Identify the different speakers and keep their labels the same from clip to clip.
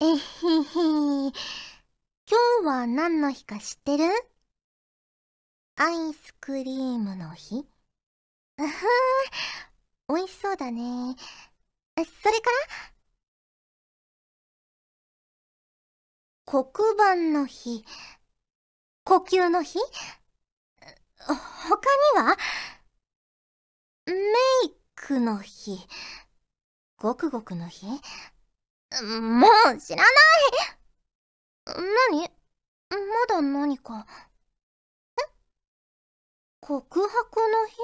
Speaker 1: えへへ。今日は何の日か知ってる？アイスクリームの日？うふー、美味しそうだね。それから？黒板の日、呼吸の日？他には？メイクの日、ごくごくの日？もう知らない。何？まだ何か？え？告白の日、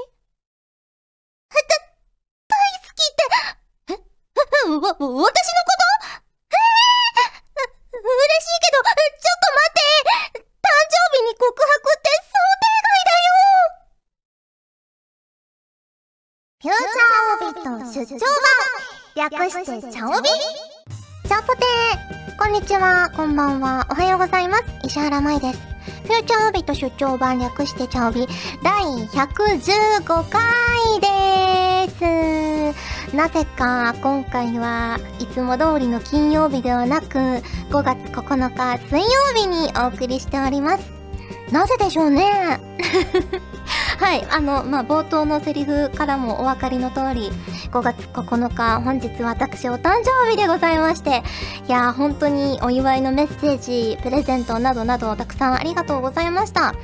Speaker 1: だ、大好きって、え、わ、私のこと？え？えー、嬉しいけど、ちょっと待って！誕生日に告白って想定外だよ！フューチャーオビット出張版！略してチャオビ？チャオポテーこんにちは、こんばんは、おはようございます。石原舞です。フューチャーオビット出張版略してチャオビ第115回です。なぜか今回はいつも通りの金曜日ではなく5月9日水曜日にお送りしております。なぜでしょうねはい、あの、まあ、冒頭のセリフからもお分かりの通り、5月9日、本日私お誕生日でございまして、いやー、本当にお祝いのメッセージ、プレゼントなどなどたくさんありがとうございました。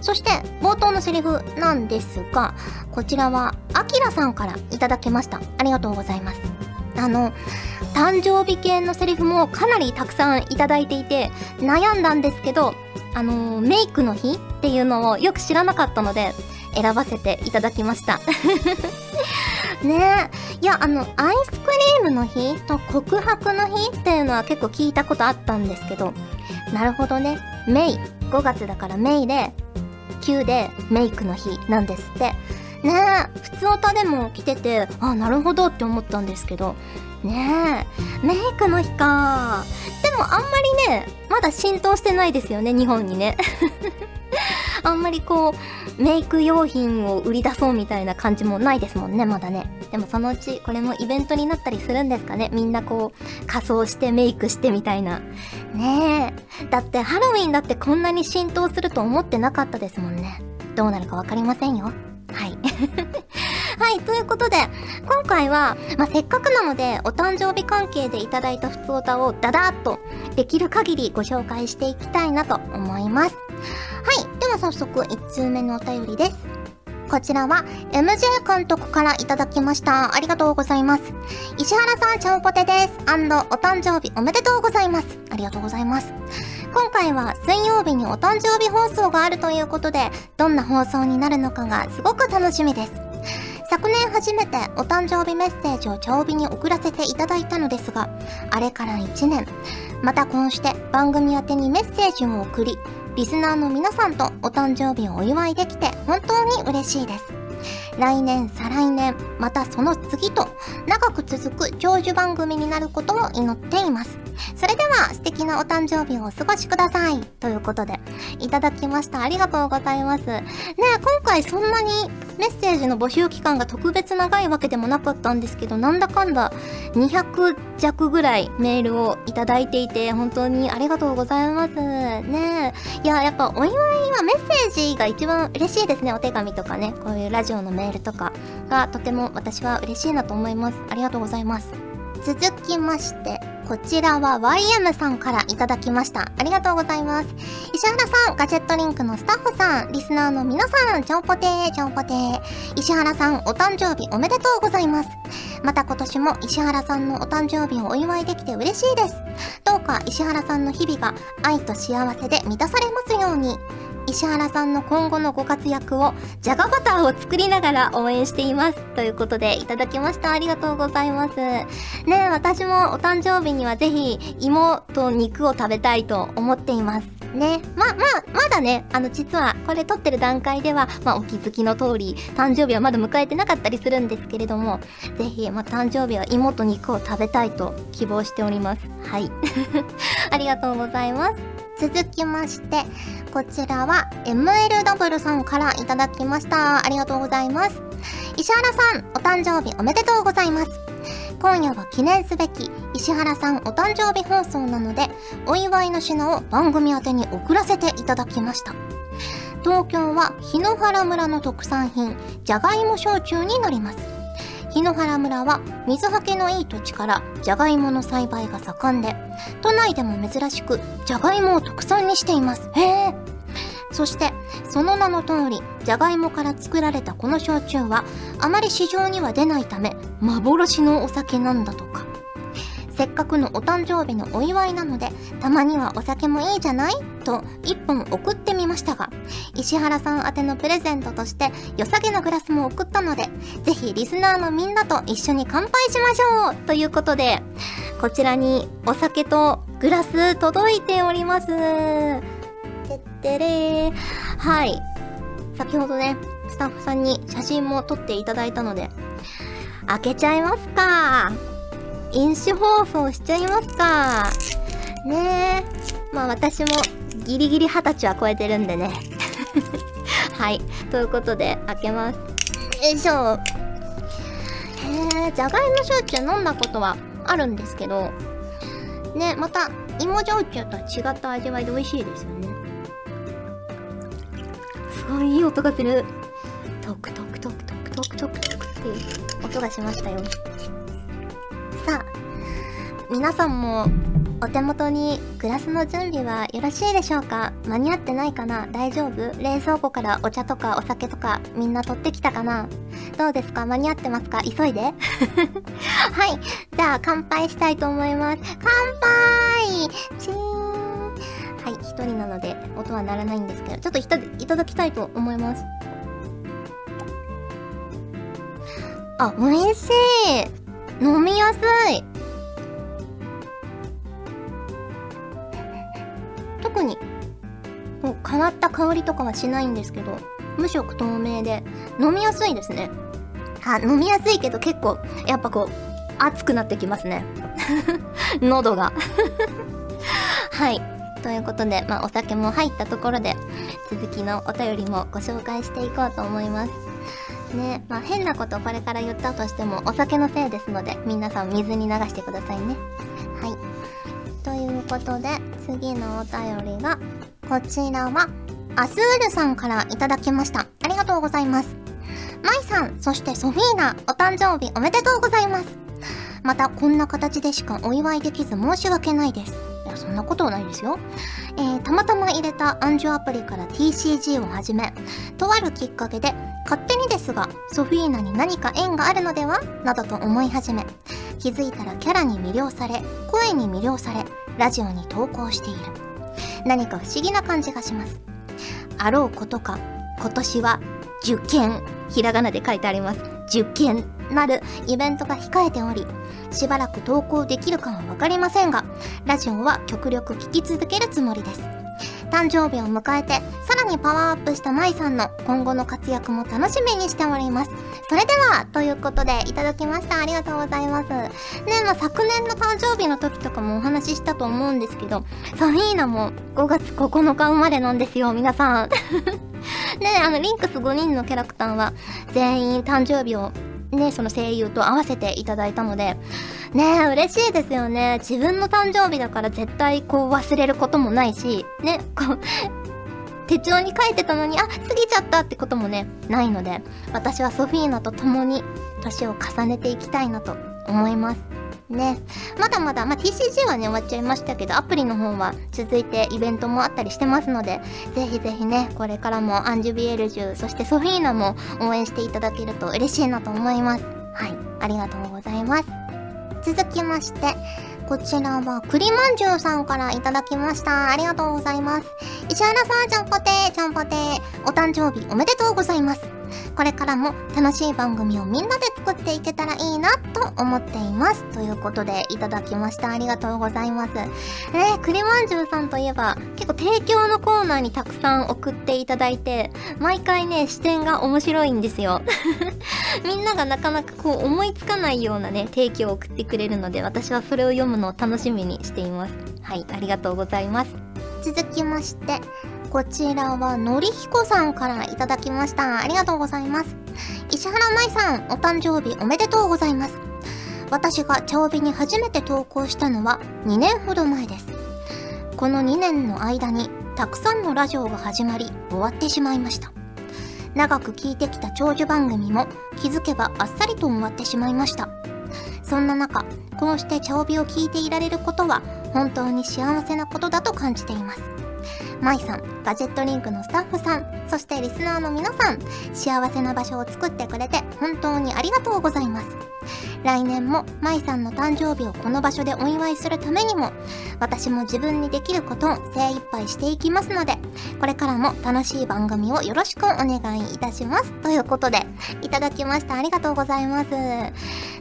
Speaker 1: そして、冒頭のセリフなんですが、こちらは、あきらさんからいただきました。ありがとうございます。あの、誕生日系のセリフもかなりたくさんいただいていて、悩んだんですけど、あのメイクの日っていうのをよく知らなかったので、選ばせていただきました。ねえ。いや、あの、アイスクリームの日と告白の日っていうのは結構聞いたことあったんですけど、なるほどね。メイ。5月だからメイで、9でメイクの日なんですって。ねえ、普通歌でも来てて、あ、なるほどって思ったんですけど、ねえ、メイクの日か。でもあんまりね、まだ浸透してないですよね、日本にね。あんまりこう、メイク用品を売り出そうみたいな感じもないですもんね、まだね。でもそのうちこれもイベントになったりするんですかね。みんなこう、仮装してメイクしてみたいな。ねえ。だってハロウィンだってこんなに浸透すると思ってなかったですもんね。どうなるかわかりませんよ。はい。はい、ということで、今回は、まあ、せっかくなので、お誕生日関係でいただいた普通歌をダダーっと、できる限りご紹介していきたいなと思います。はい、では早速、1通目のお便りです。こちらは MJ 監督からいただきました。ありがとうございます。石原さん、ちゃんぽてです。お誕生日おめでとうございます。ありがとうございます。今回は水曜日にお誕生日放送があるということで、どんな放送になるのかがすごく楽しみです。昨年初めてお誕生日メッセージを茶帯に送らせていただいたのですが、あれから1年、またこうして番組宛にメッセージを送り、リスナーの皆さんとお誕生日をお祝いできて本当に嬉しいです。来年、再来年、またその次と長く続く長寿番組になることを祈っています。それでは素敵なお誕生日をお過ごしください。ということで、いただきました。ありがとうございます。ね今回そんなにメッセージの募集期間が特別長いわけでもなかったんですけど、なんだかんだ200弱ぐらいメールをいただいていて、本当にありがとうございます。ねいや、やっぱお祝いはメッセージが一番嬉しいですね。お手紙とかね、こういうラジオのメールとかがとても私は嬉しいなと思います。ありがとうございます。続きまして、こちらは YM さんからいただきました。ありがとうございます。石原さん、ガジェットリンクのスタッフさん、リスナーの皆さん、ちょんぽてー、ちょんぽてー。石原さん、お誕生日おめでとうございます。また今年も石原さんのお誕生日をお祝いできて嬉しいです。どうか石原さんの日々が愛と幸せで満たされますように。石原さんの今後のご活躍をじゃがバターを作りながら応援していますということでいただきましたありがとうございますね私もお誕生日にはぜひ芋と肉を食べたいと思っていますね。ま、ま、まだね、あの、実は、これ撮ってる段階では、まあ、お気づきの通り、誕生日はまだ迎えてなかったりするんですけれども、ぜひ、まあ、誕生日は芋と肉を食べたいと希望しております。はい。ありがとうございます。続きまして、こちらは MLW さんからいただきました。ありがとうございます。石原さん、お誕生日おめでとうございます。今夜は記念すべき石原さんお誕生日放送なのでお祝いの品を番組宛てに送らせていただきました東京は日野原村の特産品じゃがいも焼酎になります檜原村は水はけのいい土地からじゃがいもの栽培が盛んで都内でも珍しくじゃがいもを特産にしています。へえ。そしてその名の通りじゃがいもから作られたこの焼酎はあまり市場には出ないため幻のお酒なんだとせっかくのお誕生日のお祝いなのでたまにはお酒もいいじゃない？と1本送ってみましたが石原さん宛てのプレゼントとして良さげなグラスも送ったのでぜひリスナーのみんなと一緒に乾杯しましょうということでこちらにお酒とグラス届いております。てってれー。はい。先ほどねスタッフさんに写真も撮っていただいたので開けちゃいますか。飲酒放送しちゃいますか。ねえ。まあ私もギリギリ二十歳は超えてるんでね。はい。ということで開けます。よいしょ。へえじゃがいも焼酎飲んだことはあるんですけどねまた芋焼酎とは違った味わいで美味しいですよね。すごいいい音がする。トクトクトクトクトクトクトクっていう音がしましたよ。皆さんもお手元にグラスの準備はよろしいでしょうか？間に合ってないかな？大丈夫？冷蔵庫からお茶とかお酒とかみんな取ってきたかな？どうですか？間に合ってますか？急いで。はい。じゃあ乾杯したいと思います。乾杯！チーン。はい一人なので音は鳴らないんですけどちょっといたいただきたいと思います。あ美味しい！飲みやすい！特にこう変わった香りとかはしないんですけど無色透明で飲みやすいですね。あ飲みやすいけど結構やっぱこう熱くなってきますね。喉が。はい。ということで、まあ、お酒も入ったところで続きのお便りもご紹介していこうと思います。ねまあ変なことこれから言ったとしてもお酒のせいですので皆さん水に流してくださいね。ということで次のお便りがこちらはアスールさんからいただきました。ありがとうございます。マイさんそしてソフィーナお誕生日おめでとうございます。またこんな形でしかお祝いできず申し訳ないです。やそんなことはないですよ。えー、たまたま入れた暗証アプリから TCG を始めとあるきっかけで勝手にですがソフィーナに何か縁があるのでは？などと思い始め気づいたらキャラに魅了され声に魅了されラジオに投稿している。何か不思議な感じがします。あろうことか今年は受験ひらがなで書いてあります。受験なるイベントが控えておりしばらく投稿できるかは分かりませんがラジオは極力聞き続けるつもりです。誕生日を迎えてさらにパワーアップした舞さんの今後の活躍も楽しみにしております。それではということでいただきました。ありがとうございます。ねまあ昨年の誕生日の時とかもお話ししたと思うんですけどソフィーナも5月9日生まれなんですよ皆さん。ねあのリンクス5人のキャラクターは全員誕生日をね、その声優と合わせていただいたので、ね嬉しいですよね。自分の誕生日だから絶対こう忘れることもないし、ね、こう、手帳に書いてたのに、あ、過ぎちゃったってこともね、ないので、私はソフィーナと共に年を重ねていきたいなと思います。ね。まだまだ、まあ、TCG はね、終わっちゃいましたけど、アプリの方は続いてイベントもあったりしてますので、ぜひぜひね、これからもアンジュビエルジュ、そしてソフィーナも応援していただけると嬉しいなと思います。はい。ありがとうございます。続きまして、こちらは栗まんじゅうさんからいただきました。ありがとうございます。石原さん、ちゃんぽてー、ちゃんぽてー、お誕生日おめでとうございます。これからも楽しい番組をみんなで作っていけたらいいなと思っています。ということでいただきました。ありがとうございます。え栗まんじゅうさんといえば結構提供のコーナーにたくさん送っていただいて、毎回ね、視点が面白いんですよ。みんながなかなかこう思いつかないようなね、提供を送ってくれるので、私はそれを読むの楽しみにしています。はい、ありがとうございます。続きまして、こちらはのりひこさんからいただきました。ありがとうございます。石原舞さん、お誕生日おめでとうございます。私が茶帯に初めて投稿したのは2年ほど前ですこの2年の間にたくさんのラジオが始まり終わってしまいました長く聞いてきた長寿番組も気づけばあっさりと終わってしまいましたそんな中こうして茶帯を聞いていられることは本当に幸せなことだと感じています。舞さん、ガジェットリンクのスタッフさん、そしてリスナーの皆さん、幸せな場所を作ってくれて本当にありがとうございます。来年も舞さんの誕生日をこの場所でお祝いするためにも、私も自分にできることを精一杯していきますので、これからも楽しい番組をよろしくお願いいたします。ということで、いただきました。ありがとうございます。ね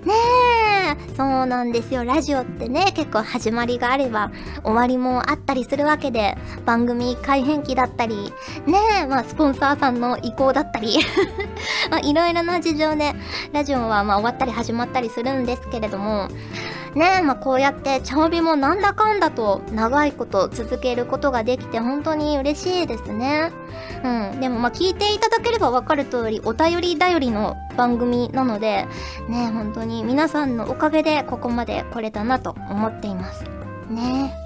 Speaker 1: え、そうなんですよ。ラジオってね、結構始まりがあれば、終わりもあったりするわけで、番組改変期だったり、ねえ、まあ、スポンサーさんの意向だったり まあ、いろいろな事情で、ラジオはまあ終わったり始まったりするんですけれども、ねえ、まあ、こうやって茶帯もなんだかんだと長いこと続けることができて本当に嬉しいですね。うん。でもまあ聞いていただければわかる通りお便り頼りの番組なので、ねえ、本当に皆さんのおかげでここまで来れたなと思っています。ねえ。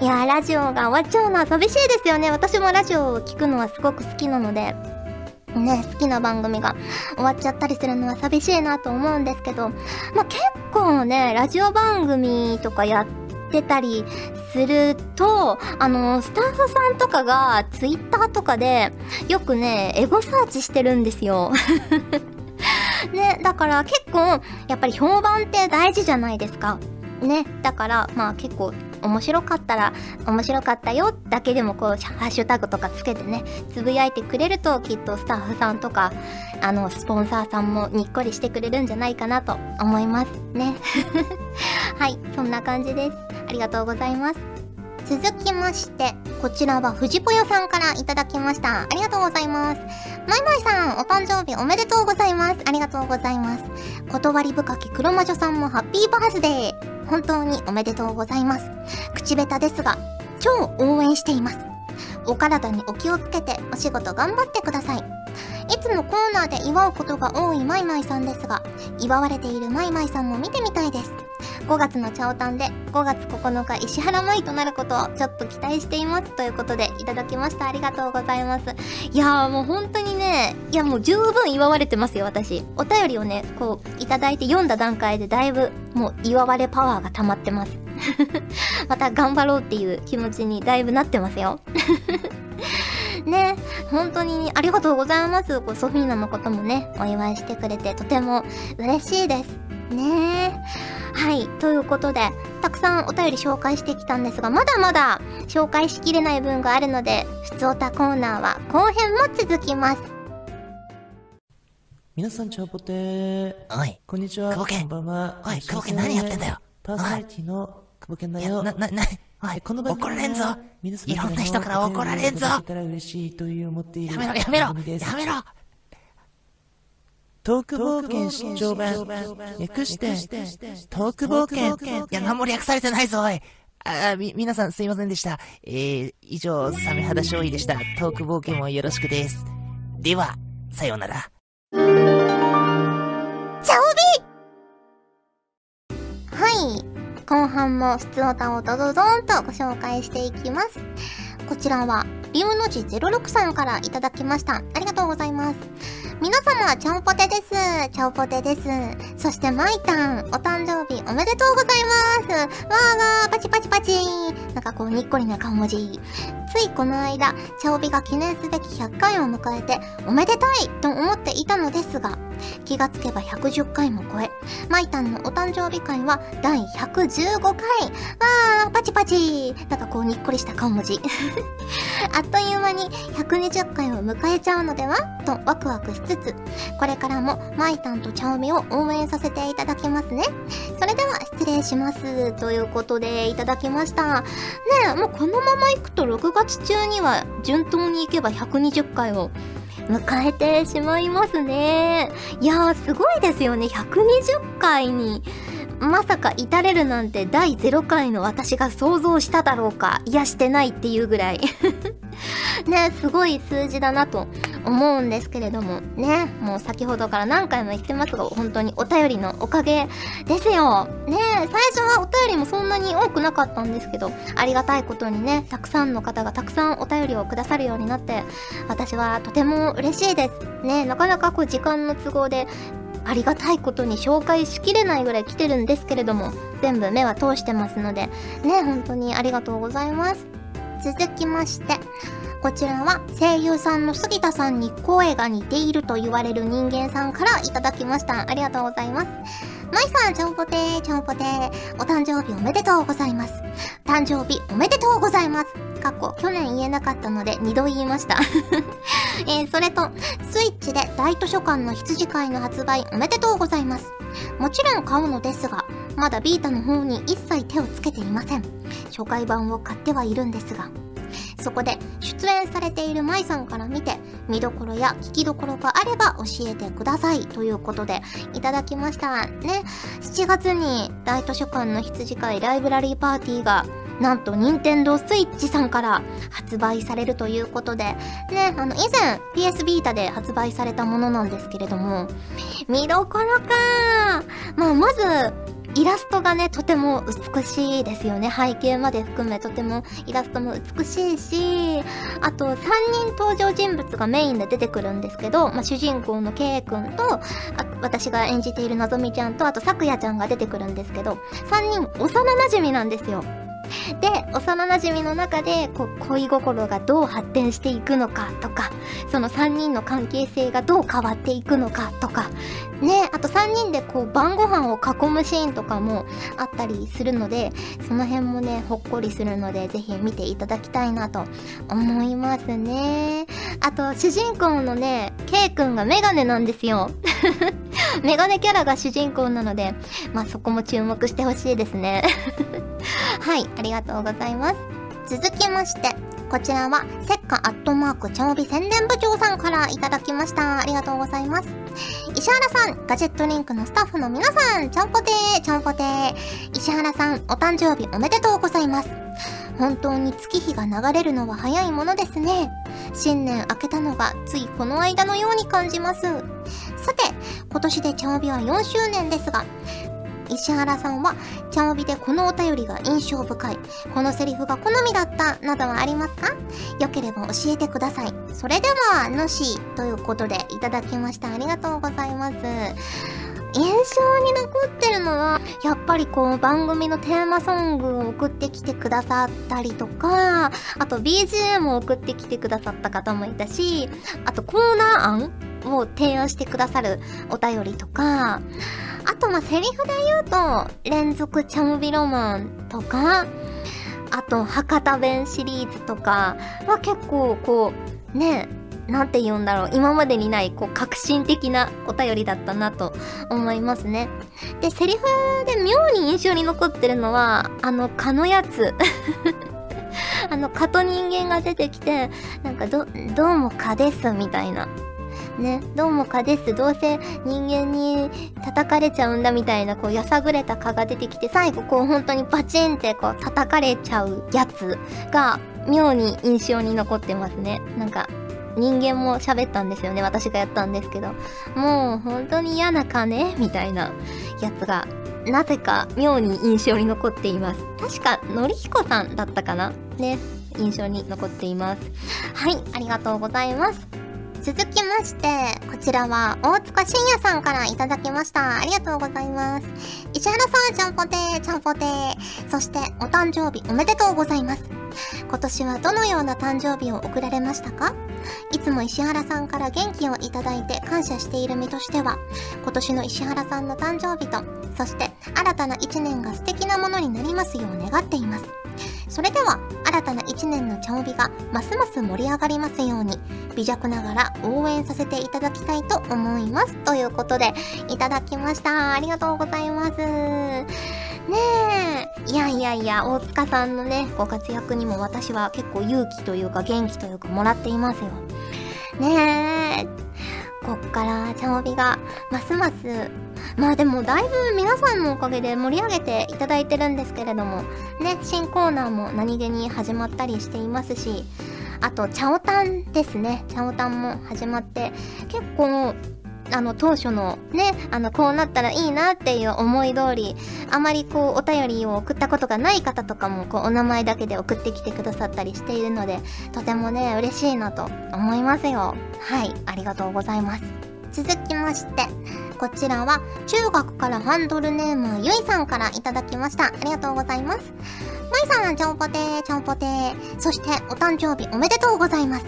Speaker 1: いやラジオが終わっちゃうのは寂しいですよね。私もラジオを聞くのはすごく好きなので。ね、好きな番組が終わっちゃったりするのは寂しいなと思うんですけど、まあ、結構ね、ラジオ番組とかやってたりすると、あの、スタッフさんとかがツイッターとかでよくね、エゴサーチしてるんですよ。ね、だから結構、やっぱり評判って大事じゃないですか。ね、だから、まあ結構面白かったら面白かったよだけでもこうハッシュタグとかつけてねつぶやいてくれるときっとスタッフさんとかあのスポンサーさんもにっこりしてくれるんじゃないかなと思いますね はいそんな感じですありがとうございます続きまして、こちらは藤ぽよさんからいただきました。ありがとうございます。まいまいさん、お誕生日おめでとうございます。ありがとうございます。断り深き黒魔女さんもハッピーバースデー。本当におめでとうございます。口下手ですが、超応援しています。お体にお気をつけてお仕事頑張ってください。いつもコーナーで祝うことが多いマイマイさんですが、祝われているマイマイさんも見てみたいです。5月のチャオタンで5月9日石原舞となることをちょっと期待していますということでいただきましたありがとうございますいやーもう本当にねいやもう十分祝われてますよ私お便りをねこういただいて読んだ段階でだいぶもう祝われパワーが溜まってます また頑張ろうっていう気持ちにだいぶなってますよ ね、本当にありがとうございます。こうソフィーナのこともね、お祝いしてくれてとても嬉しいです。ねはい。ということで、たくさんお便り紹介してきたんですが、まだまだ紹介しきれない分があるので、ふつおたコーナーは後編も続きます。
Speaker 2: 皆さん、チャオポテー。
Speaker 3: おい。
Speaker 2: こんにちは。
Speaker 3: 久保健。
Speaker 2: こんばんは。
Speaker 3: おい、久保健何やってんだよ。
Speaker 2: パーソナリティの久保健だよ。
Speaker 3: な、な、な、おい、
Speaker 2: この番
Speaker 3: 怒られんぞ。いろんな人から怒られんぞ。
Speaker 2: や
Speaker 3: めろ、やめろ。やめろ。
Speaker 2: トーク冒険出張版、略して、トーク冒険。
Speaker 3: いや、何も略されてないぞ、おい。あ、み、皆さんすいませんでした。えー、以上、サメ肌勝利でした。トーク冒険もよろしくです。では、さようなら。
Speaker 1: 後半も普通歌をドドドーンとご紹介していきます。こちらは、リウの字06さんからいただきました。ありがとうございます。皆様、ちゃんぽてです。ちゃんぽてです。そして、まいたん、お誕生日おめでとうございます。わーわー、パチパチパチなんかこう、にっこりな顔文字。ついこの間、茶帯が記念すべき100回を迎えて、おめでたいと思っていたのですが、気がつけば110回も超え、マイタンのお誕生日会は第115回。わー、パチパチなんかこうにっこりした顔文字。あっという間に120回を迎えちゃうのでは？とワクワクしつつ、これからもマイタンとチャオミを応援させていただきますね。それでは失礼します。ということでいただきました。ねえ、もうこのまま行くと6月中には順当に行けば120回を迎えてしまいますね。いやー、すごいですよね。120回に、まさか至れるなんて第0回の私が想像しただろうか。いや、してないっていうぐらい ね、すごい数字だなと思うんですけれどもねもう先ほどから何回も言ってますが本当にお便りのおかげですよ。ね最初はお便りもそんなに多くなかったんですけどありがたいことにねたくさんの方がたくさんお便りをくださるようになって私はとても嬉しいです。ねなかなかこう時間の都合でありがたいことに紹介しきれないぐらい来てるんですけれども全部目は通してますのでね本当にありがとうございます。続きましてこちらは声優さんの杉田さんに声が似ていると言われる人間さんからいただきましたありがとうございますまいさん、ちゃんぽてー、ちゃんぽてー。お誕生日おめでとうございます。誕生日おめでとうございます。過去、去年言えなかったので2度言いました えー、それと、スイッチで大図書館の羊飼いの発売おめでとうございます。もちろん買うのですが、まだビータの方に一切手をつけていません。初回版を買ってはいるんですが。そこで出演されている舞さんから見て見どころや聞きどころがあれば教えてくださいということでいただきました。ね7月に大図書館の羊飼いライブラリーパーティーがなんと任天堂スイッチさんから発売されるということで、ね、あの、以前 PS ビータで発売されたものなんですけれども、見どころかまあ、まず、イラストがね、とても美しいですよね。背景まで含めとてもイラストも美しいし、あと3人登場人物がメインで出てくるんですけど、まあ、主人公の K 君と、あ私が演じているのぞみちゃんと、あとさくやちゃんが出てくるんですけど、3人幼馴染なんですよ。で、幼馴染の中で、こう、恋心がどう発展していくのかとか、その3人の関係性がどう変わっていくのかとか、ね、あと3人でこう、晩飯を囲むシーンとかもあったりするので、その辺もね、ほっこりするので、ぜひ見ていただきたいなと思いますね。あと、主人公のね、K 君がメガネなんですよ。メガネキャラが主人公なので、まあそこも注目してほしいですね。はい、ありがとうございます。続きまして、こちらは、せっかアットマーク、ちゃおび宣伝部長さんからいただきました。ありがとうございます。石原さん、ガジェットリンクのスタッフの皆さん、ちゃんぽてー、ちゃんぽてー。石原さん、お誕生日おめでとうございます。本当に月日が流れるのは早いものですね。新年明けたのがついこの間のように感じます。さて、今年でちゃおびは4周年ですが、石原さんは、ちゃおびでこのお便りが印象深い、このセリフが好みだったなどはありますか？よければ教えてください。それでは、のし、ということでいただきました。ありがとうございます。印象に残ってるのは、やっぱりこう番組のテーマソングを送ってきてくださったりとか、あと BGM を送ってきてくださった方もいたし、あとコーナー案を提案してくださるお便りとか、あとまあセリフで言うと、連続チャムビロマンとか、あと博多弁シリーズとかは結構こう、ね、なんて言うんだろう、今までにない、こう、革新的なお便りだったなと思いますね。で、セリフで妙に印象に残ってるのは、あの、蚊のやつ。あの、蚊と人間が出てきて、なんか、ど、どうも蚊です、みたいな。ね、どうも蚊です。どうせ人間に叩かれちゃうんだみたいな、こう、やさぐれた蚊が出てきて、最後こう、本当にパチンってこう、叩かれちゃうやつが、妙に印象に残ってますね。なんか、人間も喋ったんですよね。私がやったんですけど。もう本当に嫌な金みたいなやつが、なぜか妙に印象に残っています。確か、のりひこさんだったかなね。印象に残っています。はい、ありがとうございます。続きまして、こちらは大塚信也さんからいただきました。ありがとうございます。石原さん、ちゃんぽてー、ちゃんぽてー。そして、お誕生日おめでとうございます。今年はどのような誕生日を送られましたか？いつも石原さんから元気をいただいて感謝している身としては、今年の石原さんの誕生日と、そして新たな一年が素敵なものになりますよう願っています。それでは、新たな一年の茶帯がますます盛り上がりますように、微弱ながら応援させていただきたいと思います。ということで、いただきました。ありがとうございます。ねえ。いやいやいや、大塚さんのね、ご活躍にも私は結構勇気というか元気というかもらっていますよ。ねえ。こっから茶帯がますますまあでもだいぶ皆さんのおかげで盛り上げていただいてるんですけれどもね新コーナーも何気に始まったりしていますしあと、チャオタンですね。チャオタンも始まって、結構、あの、当初のね、あの、こうなったらいいなっていう思い通り、あまりこう、お便りを送ったことがない方とかも、こう、お名前だけで送ってきてくださったりしているので、とてもね、嬉しいなと思いますよ。はい、ありがとうございます。続きまして、こちらは中学からハンドルネームゆいさんからいただきました。ありがとうございます。まいさん、ちゃんぽてー、ちゃんぽてー。そして、お誕生日おめでとうございます。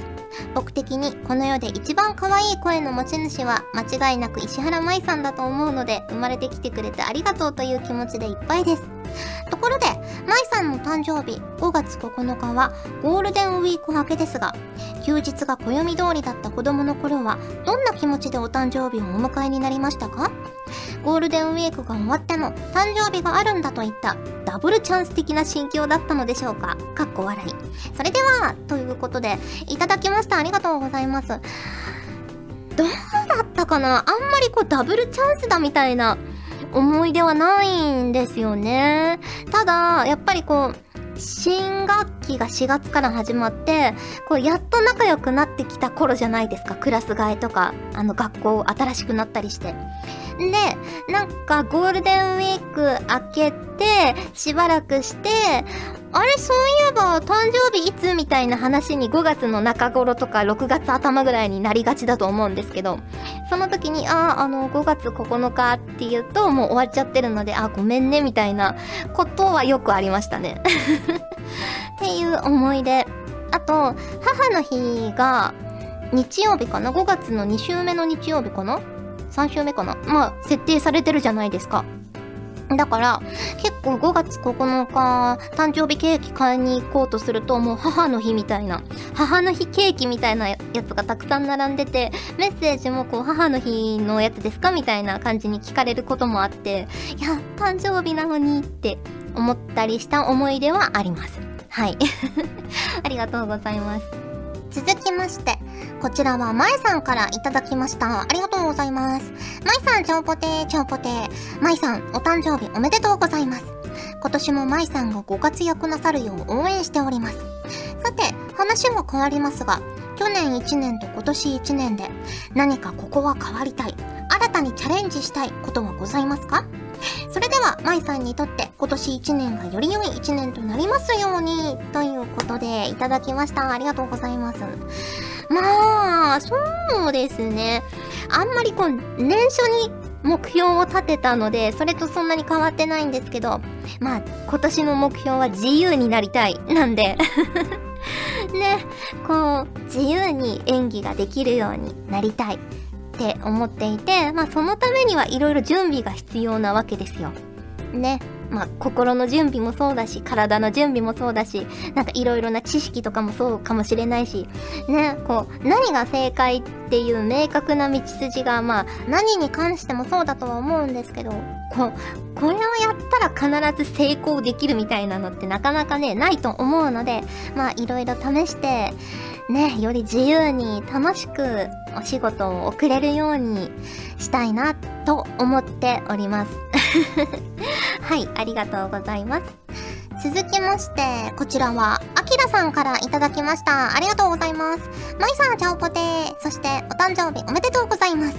Speaker 1: 僕的にこの世で一番可愛い声の持ち主は間違いなく石原舞さんだと思うので生まれてきてくれてありがとうという気持ちでいっぱいです。ところで、舞さんの誕生日5月9日はゴールデンウィーク明けですが、休日が暦通りだった子供の頃はどんな気持ちでお誕生日をお迎えになりましたか？ゴールデンウィークが終わっても誕生日があるんだといったダブルチャンス的な心境だったのでしょうか？かっこ笑い。それでは、ということで、いただきました。ありがとうございます。どうだったかな？あんまりこうダブルチャンスだみたいな思い出はないんですよね。ただ、やっぱりこう、新学期が4月から始まって、こう、やっと仲良くなってきた頃じゃないですか。クラス替えとか、あの、学校新しくなったりして。で、なんかゴールデンウィーク明けて、しばらくして、あれ、そういえば誕生日いつみたいな話に5月の中頃とか6月頭ぐらいになりがちだと思うんですけど、その時に、ああ、あの、5月9日って言うともう終わっちゃってるので、あごめんねみたいなことはよくありましたね。っていう思い出。あと、母の日が日曜日かな ?5 月の2週目の日曜日かな ?3 週目かな？まあ、設定されてるじゃないですか。だから、結構5月9日、誕生日ケーキ買いに行こうとすると、もう母の日みたいな、母の日ケーキみたいなやつがたくさん並んでて、メッセージもこう、母の日のやつですかみたいな感じに聞かれることもあって、いや、誕生日なのにって思ったりした思い出はあります。はい。ありがとうございます。続きまして、こちらはまえさんからいただきました。ありがとうございます。まいさん、ちょんぽてー、ちょんぽてー。まいさん、お誕生日おめでとうございます。今年もまいさんがご活躍なさるよう応援しております。さて、話が変わりますが、去年1年と今年1年で何かここは変わりたい、新たにチャレンジしたいことはございますか？それでは、まいさんにとって今年1年がより良い1年となりますように、ということでいただきました。ありがとうございます。まあ、そうですね。あんまりこう、年初に目標を立てたので、それとそんなに変わってないんですけど、まあ、今年の目標は自由になりたい。なんで、ね、こう、自由に演技ができるようになりたいって思っていて、まあ、そのためにはいろいろ準備が必要なわけですよ。ね。まあ、心の準備もそうだし、体の準備もそうだし、なんかいろいろな知識とかもそうかもしれないし、ね、こう、何が正解っていう明確な道筋が、まあ、何に関してもそうだとは思うんですけど、こう、これをやったら必ず成功できるみたいなのってなかなかね、ないと思うので、まあ、いろいろ試して、ね、より自由に楽しくお仕事を送れるようにしたいなと思っております。はい、ありがとうございます。続きまして、こちらは、あきらさんからいただきました。ありがとうございます。まいさん、ちゃおぽてー。そして、お誕生日おめでとうございます。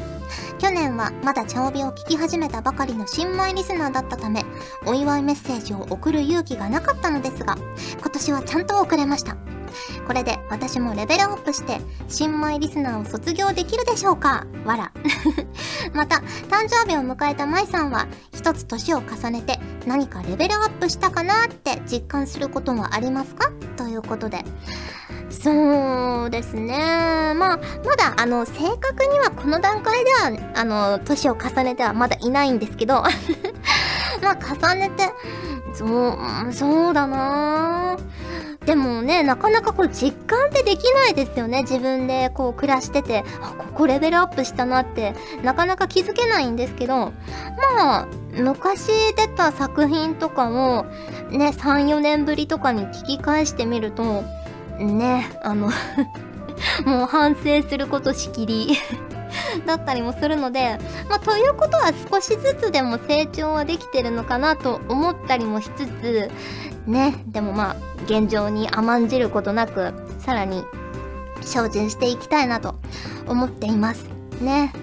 Speaker 1: 去年はまだチャオビを聞き始めたばかりの新米リスナーだったため、お祝いメッセージを送る勇気がなかったのですが、今年はちゃんと送れました。これで私もレベルアップして、新米リスナーを卒業できるでしょうか？わら。また、誕生日を迎えた舞さんは、一つ年を重ねて何かレベルアップしたかなって実感することはありますか？ということで。そうですね。まあ、まだ、あの、正確にはこの段階では、あの、年を重ねてはまだいないんですけど、まあ、重ねて、そう、そうだなぁでもね、なかなかこう実感ってできないですよね。自分でこう暮らしてて、あ、ここレベルアップしたなって、なかなか気づけないんですけど、まあ、昔出た作品とかを、ね、3、4年ぶりとかに聞き返してみると、ね、あの、もう反省することしきり だったりもするので、まあ、ということは少しずつでも成長はできてるのかなと思ったりもしつつ、ね、でもまあ、現状に甘んじることなく、さらに精進していきたいなと思っています。ね。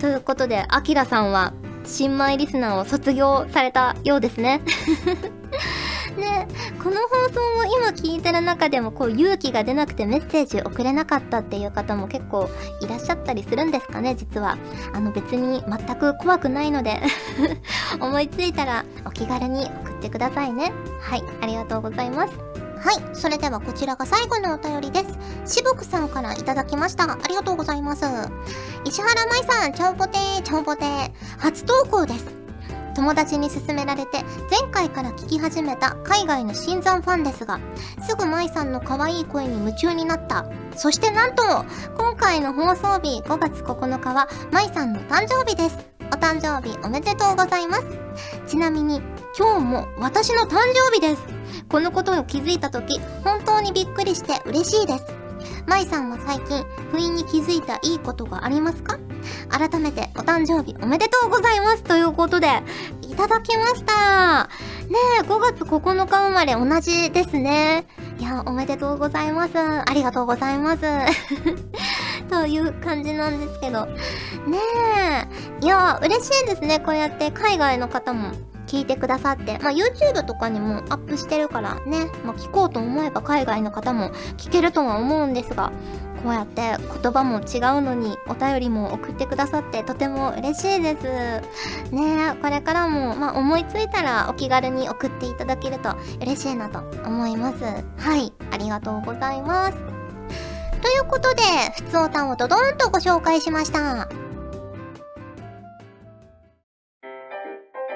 Speaker 1: ということであきらさんは新米リスナーを卒業されたようですね。ねこの放送を今聞いてる中でもこう勇気が出なくてメッセージ送れなかったっていう方も結構いらっしゃったりするんですかね実はあの別に全く怖くないので 思いついたらお気軽に送ってくださいねはいありがとうございますはい。それではこちらが最後のお便りです。しぶくさんからいただきました。ありがとうございます。石原舞さん、ちゃんぽてー、ちゃんぽてー。初投稿です。友達に勧められて前回から聞き始めた海外の新参ファンですがすぐ舞さんの可愛い声に夢中になった。そしてなんとも今回の放送日5月9日は舞さんの誕生日です。お誕生日おめでとうございます。ちなみに今日も私の誕生日です。このことを気づいた時本当にびっくりして嬉しいです。舞さんは最近不意に気づいたいいことがありますか？改めてお誕生日おめでとうございますということでいただきました。ねえ5月9日生まれ同じですね。いやおめでとうございます。ありがとうございます。という感じなんですけど。ねえ。いや嬉しいですね。こうやって海外の方も聞いてくださって、まあ、YouTube とかにもアップしてるからね、まあ、聞こうと思えば海外の方も聞けるとは思うんですがこうやって言葉も違うのにお便りも送ってくださってとても嬉しいです。ねこれからも、まあ、思いついたらお気軽に送っていただけると嬉しいなと思います。はい、ありがとうございます。ということで、ふつおたをドドーンとご紹介しました。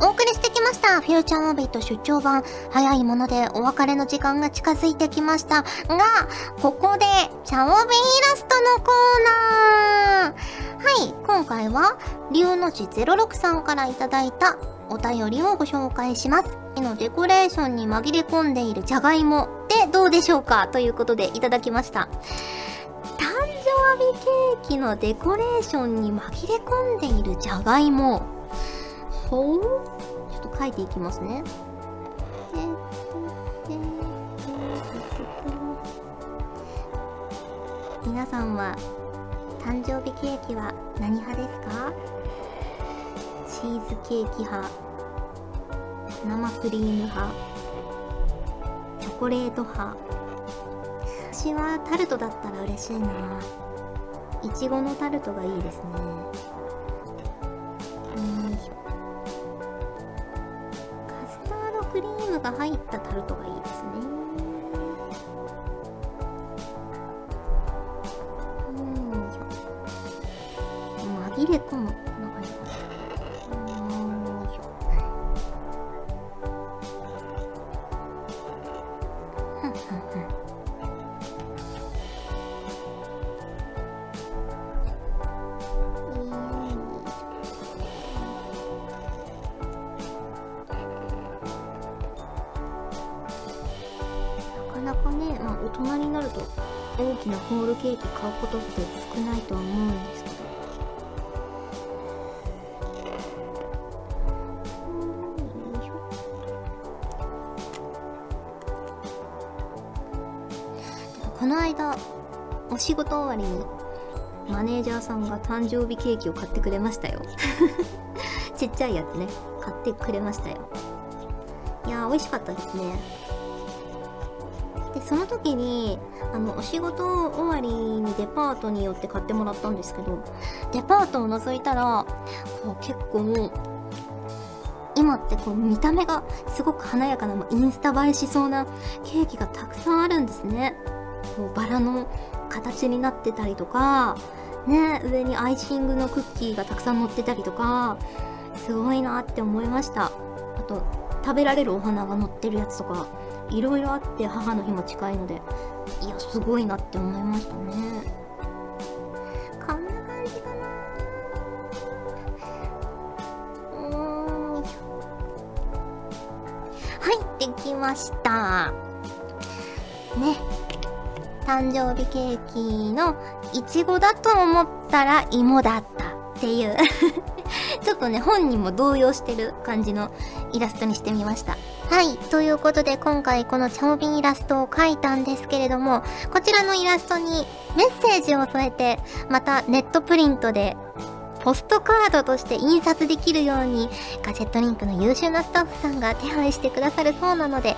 Speaker 1: お送りしてきました。フューチャーオービット出張版。早いものでお別れの時間が近づいてきました。が、ここで、チャオビイラストのコーナー。はい、今回は、龍の字06さんからいただいたお便りをご紹介します。絵のデコレーションに紛れ込んでいるじゃがいもでどうでしょうか？ということでいただきました。誕生日ケーキのデコレーションに紛れ込んでいるじゃがいも。ちょっと書いていきますね。皆さんは誕生日ケーキは何派ですか？チーズケーキ派生クリーム派チョコレート派。私はタルトだったら嬉しいな。いちごのタルトがいいですね。よいしょカスタードクリームが入ったタルトがいいですね。うん。紛れ込む。わりにマネージャーさんが誕生日ケーキを買ってくれましたよ。ちっちゃいやつね。買ってくれましたよ。いやー美味しかったですね。でその時にあのお仕事終わりにデパートによって買ってもらったんですけどデパートを覗いたらこう結構今ってこう見た目がすごく華やかなインスタ映えしそうなケーキがたくさんあるんですね。こうバラの形になってたりとか、ね、上にアイシングのクッキーがたくさん乗ってたりとか、すごいなって思いました。あと、食べられるお花が乗ってるやつとか、いろいろあって母の日も近いので、いや、すごいなって思いましたね。こんな感じかなうん。はい、できました。ね。誕生日ケーキのいちごだと思ったら芋だったっていう。ちょっとね本人も動揺してる感じのイラストにしてみました。はい。ということで今回このチャオビンイラストを描いたんですけれどもこちらのイラストにメッセージを添えてまたネットプリントでポストカードとして印刷できるようにガジェットリンクの優秀なスタッフさんが手配してくださるそうなのでね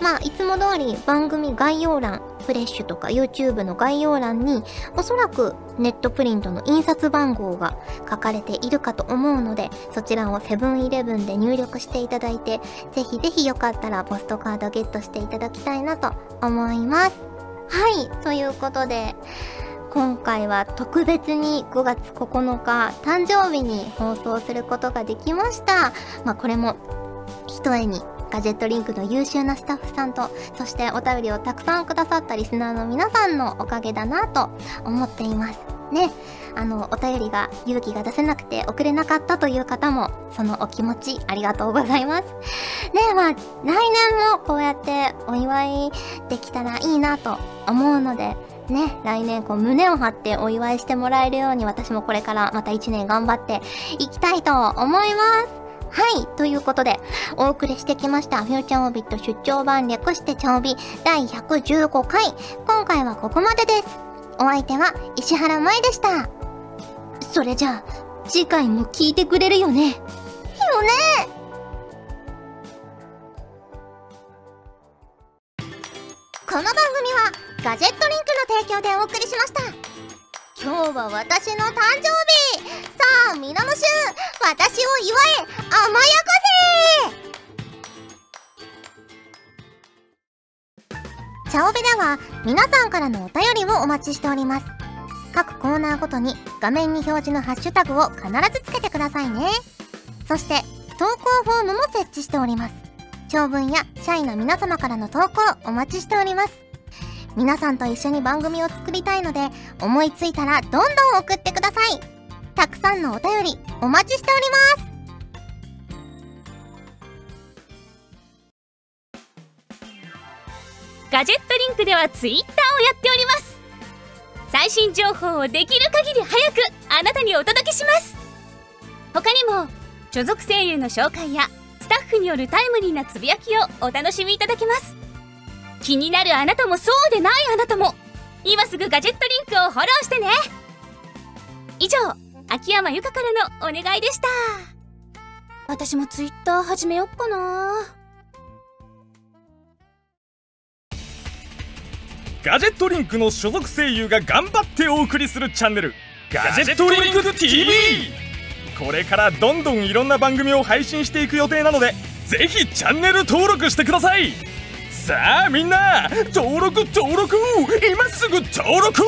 Speaker 1: まあいつも通り番組概要欄フレッシュとか YouTube の概要欄におそらくネットプリントの印刷番号が書かれているかと思うのでそちらをセブンイレブンで入力していただいてぜひぜひよかったらポストカードゲットしていただきたいなと思います。はいということで今回は特別に5月9日誕生日に放送することができました。まあこれもひとえにガジェットリンクの優秀なスタッフさんとそしてお便りをたくさんくださったリスナーの皆さんのおかげだなと思っています。ねあのお便りが勇気が出せなくて送れなかったという方もそのお気持ちありがとうございます。ねまあ来年もこうやってお祝いできたらいいなと思うのでね、来年こう胸を張ってお祝いしてもらえるように私もこれからまた1年頑張っていきたいと思います。はい。ということで、お送りしてきました、フューチャーオービット出張版略してチャオビ第115回。今回はここまでです。お相手は石原舞でした。それじゃあ、次回も聞いてくれるよね。よねこの番組はガジェットリンクの提供でお送りしました。今日は私の誕生日。さあ皆の衆私を祝え。甘やかせ。チャオベでは皆さんからのお便りをお待ちしております。各コーナーごとに画面に表示のハッシュタグを必ずつけてくださいね。そして投稿フォームも設置しております。長文や社員の皆様からの投稿お待ちしております。皆さんと一緒に番組を作りたいので思いついたらどんどん送ってください。たくさんのお便りお待ちしております。
Speaker 4: ガジェットリンクではツイッターをやっております。最新情報をできる限り早くあなたにお届けします。他にも所属声優の紹介やスタッフによるタイムリーなつぶやきをお楽しみいただけます。気になるあなたもそうでないあなたも。今すぐガジェットリンクをフォローしてね。以上秋山由香からのお願いでした。私もツイッター始めよっかな。
Speaker 5: ガジェットリンクの所属声優が頑張ってお送りするチャンネルガジェットリンク TV これからどんどんいろんな番組を配信していく予定なのでぜひチャンネル登録してください。さあみんな登録登録。今すぐ登録